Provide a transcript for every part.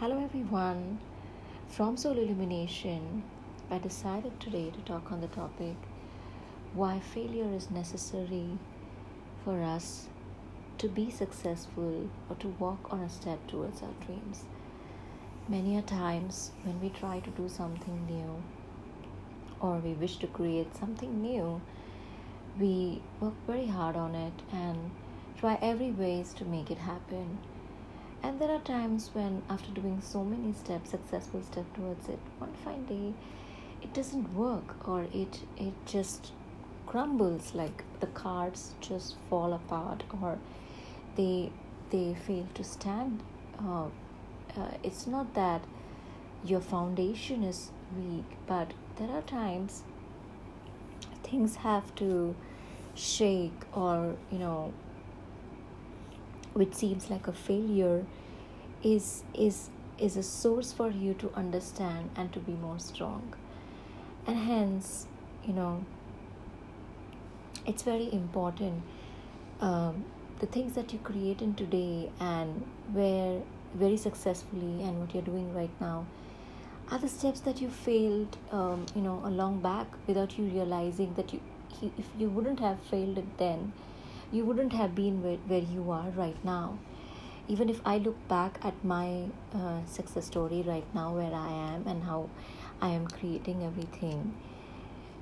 Hello everyone. From Soul Illumination, I decided today to talk on the topic why failure is necessary for us to be successful or to walk on a step towards our dreams. Many a times when we try to do something new or we wish to create something new, we work very hard on it and try every ways to make it happen and there are times when, after doing so many steps, successful steps towards it, one fine day it doesn't work or it it just crumbles like the cards just fall apart or they they fail to stand. Uh, uh, it's not that your foundation is weak but there are times things have to shake or you know which seems like a failure is is is a source for you to understand and to be more strong. And hence you know it's very important um, the things that you create in today and where very successfully and what you're doing right now are the steps that you failed um, you know a long back without you realizing that you if you wouldn't have failed it then you wouldn't have been where, where you are right now. Even if i look back at my uh, success story right now where i am and how i am creating everything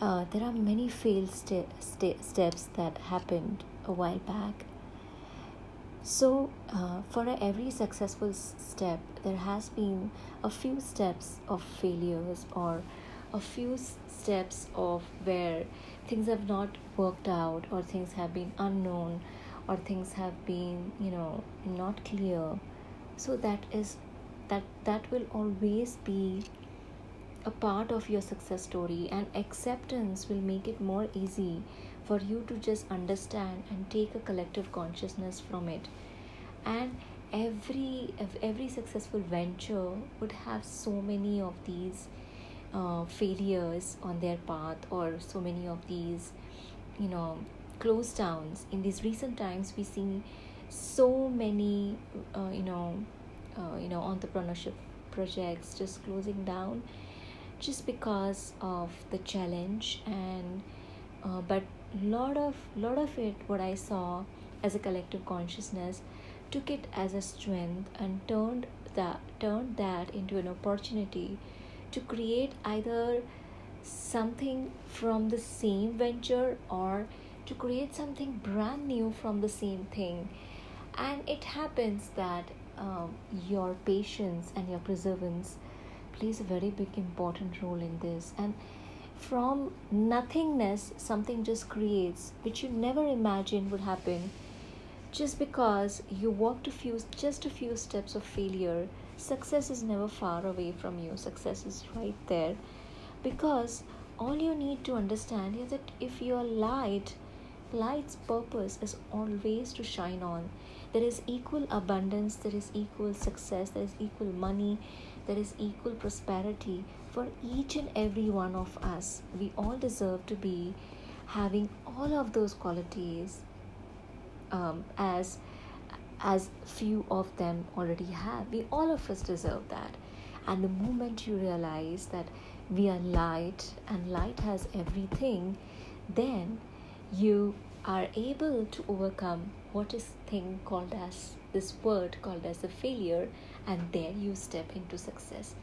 uh, there are many failed steps that happened a while back. So uh, for every successful step there has been a few steps of failures or a few steps of where things have not worked out or things have been unknown or things have been you know not clear. So that is that that will always be a part of your success story and acceptance will make it more easy for you to just understand and take a collective consciousness from it. And every every successful venture would have so many of these uh, failures on their path or so many of these you know closed downs. In these recent times we see so many uh, you know uh, you know entrepreneurship projects just closing down just because of the challenge. And uh, but lot of lot of it what i saw as a collective consciousness took it as a strength and turned that turned that into an opportunity to create either something from the same venture or to create something brand new from the same thing. And it happens that um, your patience and your perseverance plays a very big important role in this. And from nothingness something just creates which you never imagined would happen. Just because you walked a few just a few steps of failure success is never far away from you. Success is right there because all you need to understand is that if your light light's purpose is always to shine on there is equal abundance there is equal success there is equal money there is equal prosperity for each and every one of us we all deserve to be having all of those qualities um, as as few of them already have. We all of us deserve that. And the moment you realize that we are light and light has everything, then you are able to overcome what is thing called as this word called as a failure and there you step into success.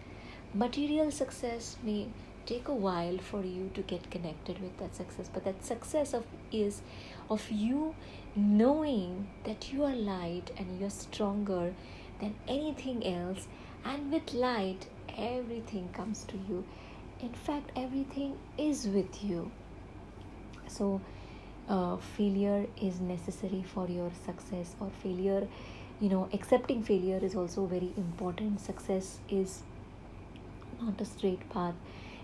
Material success may take a while for you to get connected with that success but that success of is of you knowing that you are light and you're stronger than anything else and with light everything comes to you in fact everything is with you. So uh, failure is necessary for your success or failure you know accepting failure is also very important. Success is not a straight path.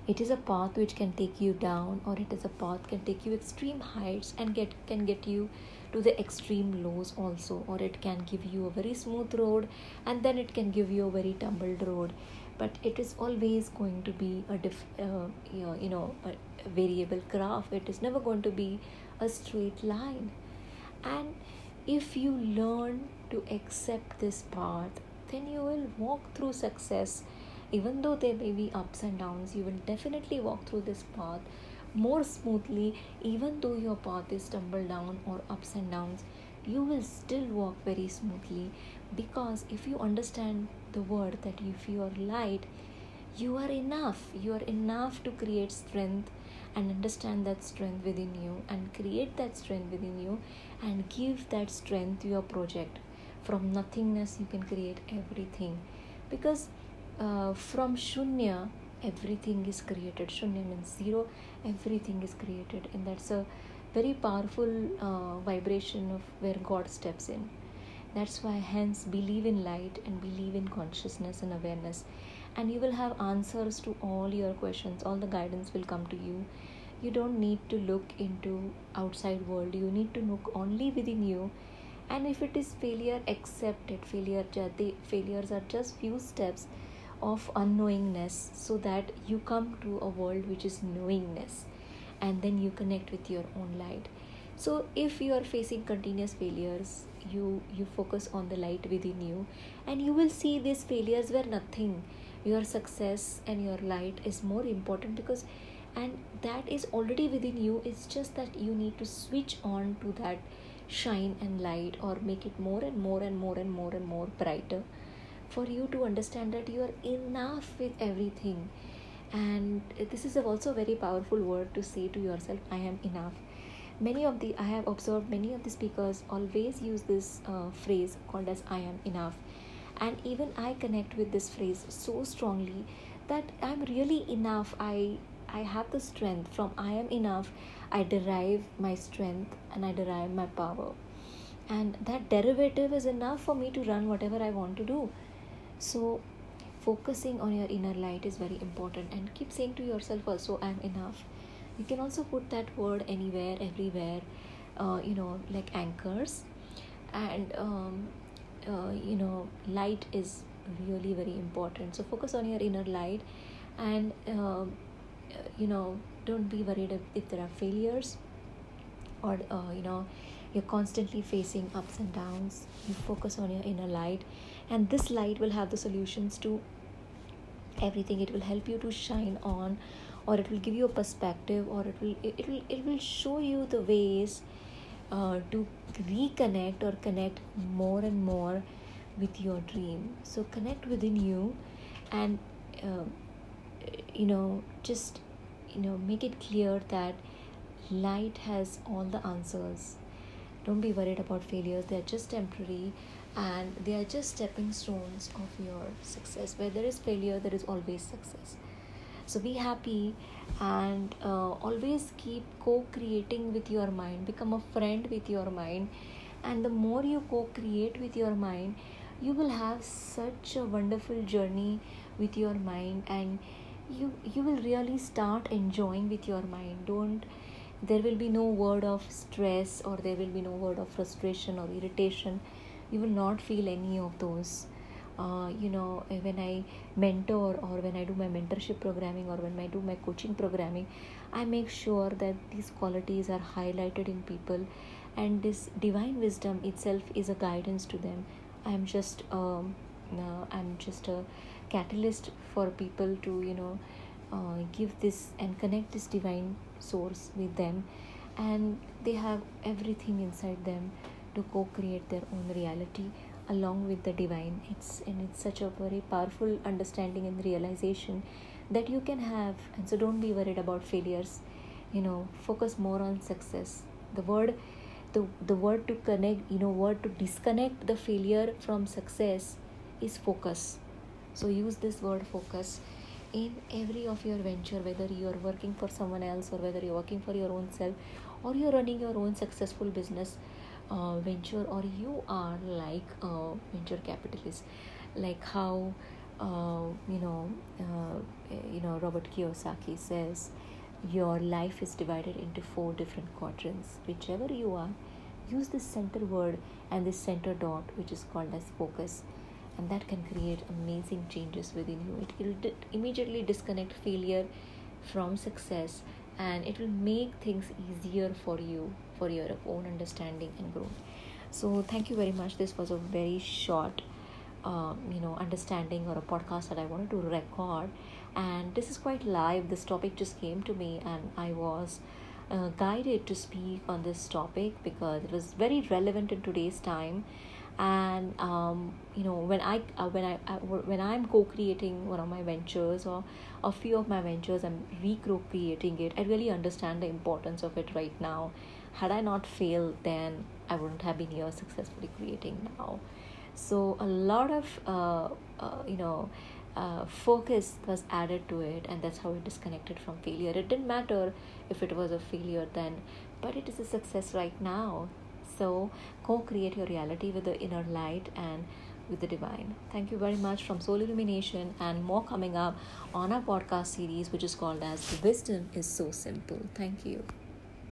It is a path which can take you down or it is a path can take you extreme heights and get can get you to the extreme lows also or it can give you a very smooth road and then it can give you a very tumbled road but it is always going to be a diff, uh, you know a variable graph. It is never going to be a straight line. And if you learn to accept this path then you will walk through success. Even though there may be ups and downs you will definitely walk through this path more smoothly. Even though your path is tumble down or ups and downs you will still walk very smoothly because if you understand the word that if you are light you are enough. You are enough to create strength and understand that strength within you and create that strength within you and give that strength to your project. From nothingness you can create everything. Because uh, from shunya everything is created. Shunya means zero. Everything is created. And that's a very powerful uh, vibration of where god steps in that's why hence believe in light and believe in consciousness and awareness. And you will have answers to all your questions. All the guidance will come to you. You don't need to look into outside world. You need to look only within you. And if it is failure accept it. Failure failures are just few steps of unknowingness so that you come to a world which is knowingness. And then you connect with your own light. So if you are facing continuous failures you you focus on the light within you and you will see these failures were nothing. Your success and your light is more important because and that is already within you. It's just that you need to switch on to that shine and light or make it more and more and more and more and more brighter for you to understand that you are enough with everything. And this is also a very powerful word to say to yourself i am enough many of the i have observed many of the speakers always use this uh, phrase called as i am enough. And even i connect with this phrase so strongly that i'm really enough. I i have the strength. From i am enough i derive my strength and i derive my power. And that derivative is enough for me to run whatever i want to do. So focusing on your inner light is very important. And keep saying to yourself also i'm enough you can also put that word anywhere everywhere uh, you know like anchors. And um, uh, you know light is really very important. So focus on your inner light and uh, you know don't be worried if, there are failures or uh, you know you're constantly facing ups and downs. You focus on your inner light and this light will have the solutions to everything. It will help you to shine on or it will give you a perspective or it will it, will it will show you the ways uh, to reconnect or connect more and more with your dream. So connect within you and uh, you know just you know make it clear that light has all the answers. Don't be worried about failures. They're just temporary and they are just stepping stones of your success. Where there is failure there is always success so be happy and uh, always keep co-creating with your mind. Become a friend with your mind. And the more you co-create with your mind you will have such a wonderful journey with your mind and you you will really start enjoying with your mind. Don't there will be no word of stress or there will be no word of frustration or irritation. You will not feel any of those uh, you know when i mentor or when i do my mentorship programming or when i do my coaching programming i make sure that these qualities are highlighted in people and this divine wisdom itself is a guidance to them. I'm just um, uh, i'm just a catalyst for people to you know uh, give this and connect this divine source with them. And they have everything inside them to co-create their own reality along with the divine. It's and it's such a very powerful understanding and realization that you can have. And so don't be worried about failures. You know focus more on success. The word the, the word to connect you know word to disconnect the failure from success is focus. So use this word focus in every of your venture whether you are working for someone else or whether you're working for your own self or you're running your own successful business uh, venture or you are like a venture capitalist? Like how uh, you know uh, you know robert kiyosaki says your life is divided into four different quadrants. Whichever you are use this center word and this center dot which is called as focus and that can create amazing changes within you. It will di- immediately disconnect failure from success and it will make things easier for you for your own understanding and growth. So thank you very much. This was a very short uh, you know understanding or a podcast that I wanted to record, and this is quite live. This topic just came to me, and I was uh, guided to speak on this topic because it was very relevant in today's time and um, you know when i uh, when i uh, when i'm co-creating one of my ventures or a few of my ventures i'm recreating it i really understand the importance of it right now. Had i not failed then i wouldn't have been here successfully creating now. So a lot of uh, uh, you know uh, focus was added to it and that's how it disconnected from failure. It didn't matter if it was a failure then but it is a success right now so co create your reality with the inner light and with the divine. Thank you very much from Soul Illumination and more coming up on our podcast series, which is called as Wisdom is So Simple. Thank you.